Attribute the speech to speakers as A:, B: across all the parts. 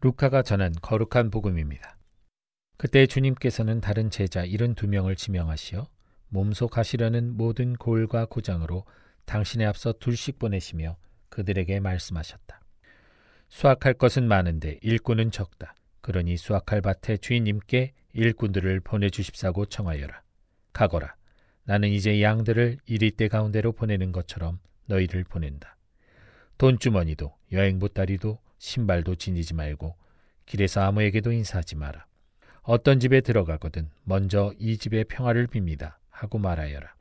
A: 루카가 전한 거룩한 복음입니다. 그때 주님께서는 다른 제자 72명을 지명하시어 몸속 하시려는 모든 골과 고장으로 당신의 앞서 둘씩 보내시며 그들에게 말씀하셨다. 수확할 것은 많은데 일꾼은 적다. 그러니 수확할 밭의 주인님께 일꾼들을 보내주십사고 청하여라. 가거라. 나는 이제 양들을 이리때 가운데로 보내는 것처럼 너희를 보낸다. 돈주머니도 여행 보따리도 신발도 지니지 말고 길에서 아무에게도 인사하지 마라. 어떤 집에 들어가거든 먼저 이 집의 평화를 빕니다 하고 말하여라.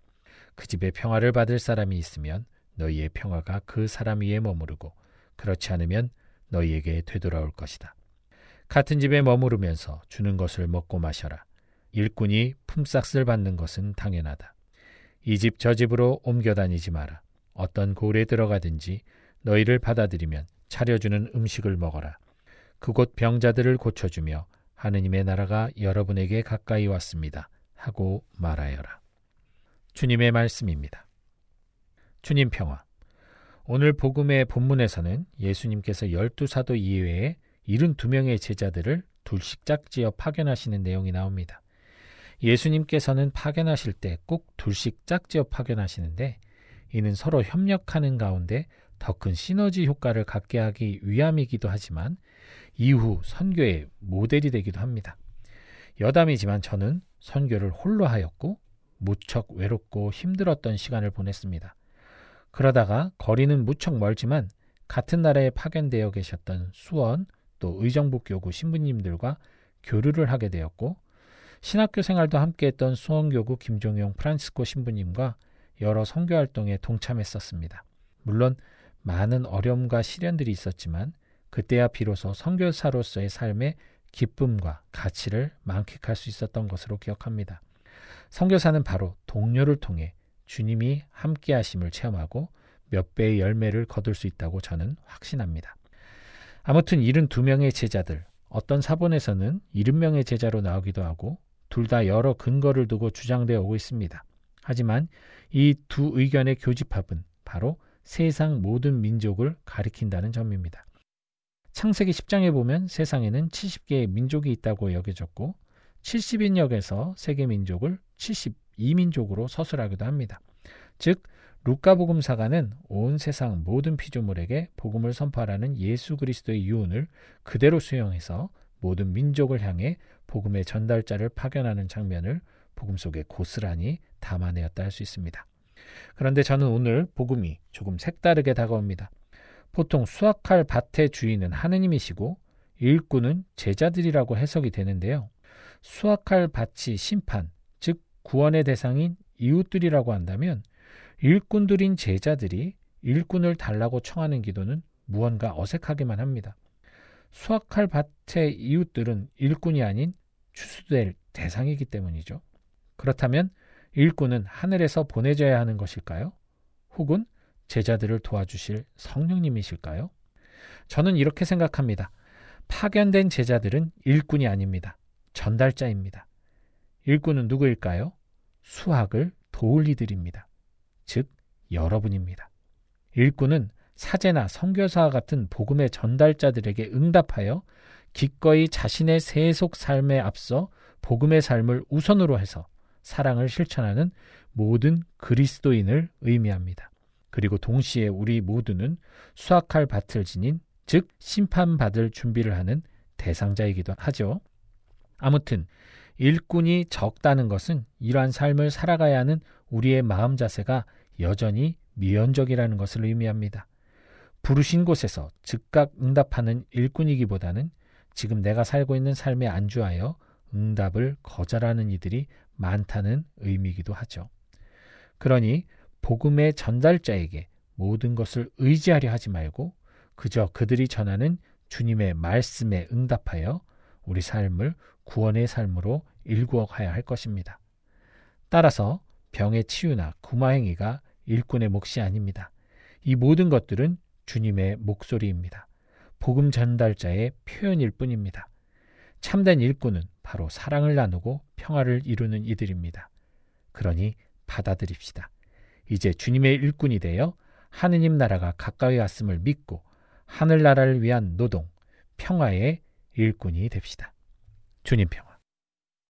A: 그 집에 평화를 받을 사람이 있으면 너희의 평화가 그 사람 위에 머무르고 그렇지 않으면 너희에게 되돌아올 것이다. 같은 집에 머무르면서 주는 것을 먹고 마셔라. 일꾼이 품삯을 받는 것은 당연하다. 이 집 저 집으로 옮겨 다니지 마라. 어떤 골에 들어가든지 너희를 받아들이면 차려주는 음식을 먹어라. 그곳 병자들을 고쳐주며 하느님의 나라가 여러분에게 가까이 왔습니다. 하고 말하여라. 주님의 말씀입니다. 주님 평화. 오늘 복음의 본문에서는 예수님께서 열두 사도 이외에 72명의 제자들을 둘씩 짝지어 파견하시는 내용이 나옵니다. 예수님께서는 파견하실 때 꼭 둘씩 짝지어 파견하시는데 이는 서로 협력하는 가운데 더 큰 시너지 효과를 갖게 하기 위함이기도 하지만 이후 선교의 모델이 되기도 합니다. 여담이지만 저는 선교를 홀로 하였고 무척 외롭고 힘들었던 시간을 보냈습니다. 그러다가 거리는 무척 멀지만 같은 나라에 파견되어 계셨던 수원 또 의정부 교구 신부님들과 교류를 하게 되었고 신학교 생활도 함께했던 수원교구 김종용 프란시스코 신부님과 여러 선교 활동에 동참했었습니다. 물론 많은 어려움과 시련들이 있었지만 그때야 비로소 선교사로서의 삶의 기쁨과 가치를 만끽할 수 있었던 것으로 기억합니다. 선교사는 바로 동료를 통해 주님이 함께 하심을 체험하고 몇 배의 열매를 거둘 수 있다고 저는 확신합니다. 아무튼 72명의 제자들, 어떤 사본에서는 70명의 제자로 나오기도 하고 둘 다 여러 근거를 두고 주장되어 오고 있습니다. 하지만 이 두 의견의 교집합은 바로 세상 모든 민족을 가리킨다는 점입니다. 창세기 10장에 보면 세상에는 70개의 민족이 있다고 여겨졌고 70인역에서 세계 민족을 72민족으로 서술하기도 합니다. 즉 루카복음사가는 온 세상 모든 피조물에게 복음을 선포하라는 예수 그리스도의 유언을 그대로 수용해서 모든 민족을 향해 복음의 전달자를 파견하는 장면을 복음 속에 고스란히 담아내었다 할 수 있습니다. 그런데 저는 오늘 복음이 조금 색다르게 다가옵니다. 보통 수확할 밭의 주인은 하느님이시고 일꾼은 제자들이라고 해석이 되는데요. 수확할 밭이 심판, 즉 구원의 대상인 이웃들이라고 한다면 일꾼들인 제자들이 일꾼을 달라고 청하는 기도는 무언가 어색하기만 합니다. 수확할 밭의 이웃들은 일꾼이 아닌 추수될 대상이기 때문이죠. 그렇다면 일꾼은 하늘에서 보내져야 하는 것일까요? 혹은 제자들을 도와주실 성령님이실까요? 저는 이렇게 생각합니다. 파견된 제자들은 일꾼이 아닙니다. 전달자입니다. 일꾼은 누구일까요? 수학을 도울 이들입니다. 즉, 여러분입니다. 일꾼은 사제나 선교사와 같은 복음의 전달자들에게 응답하여 기꺼이 자신의 세속 삶에 앞서 복음의 삶을 우선으로 해서 사랑을 실천하는 모든 그리스도인을 의미합니다. 그리고 동시에 우리 모두는 수확할 밭을 지닌 즉 심판받을 준비를 하는 대상자이기도 하죠. 아무튼 일꾼이 적다는 것은 이러한 삶을 살아가야 하는 우리의 마음 자세가 여전히 미연적이라는 것을 의미합니다. 부르신 곳에서 즉각 응답하는 일꾼이기보다는 지금 내가 살고 있는 삶에 안주하여 응답을 거절하는 이들이 많다는 의미이기도 하죠. 그러니 복음의 전달자에게 모든 것을 의지하려 하지 말고 그저 그들이 전하는 주님의 말씀에 응답하여 우리 삶을 구원의 삶으로 일구어가야 할 것입니다. 따라서 병의 치유나 구마행위가 일꾼의 몫이 아닙니다. 이 모든 것들은 주님의 목소리입니다. 복음 전달자의 표현일 뿐입니다. 참된 일꾼은 바로 사랑을 나누고 평화를 이루는 이들입니다. 그러니 받아들입시다. 이제 주님의 일꾼이 되어 하느님 나라가 가까이 왔음을 믿고 하늘나라를 위한 노동, 평화의 일꾼이 됩시다. 주님 평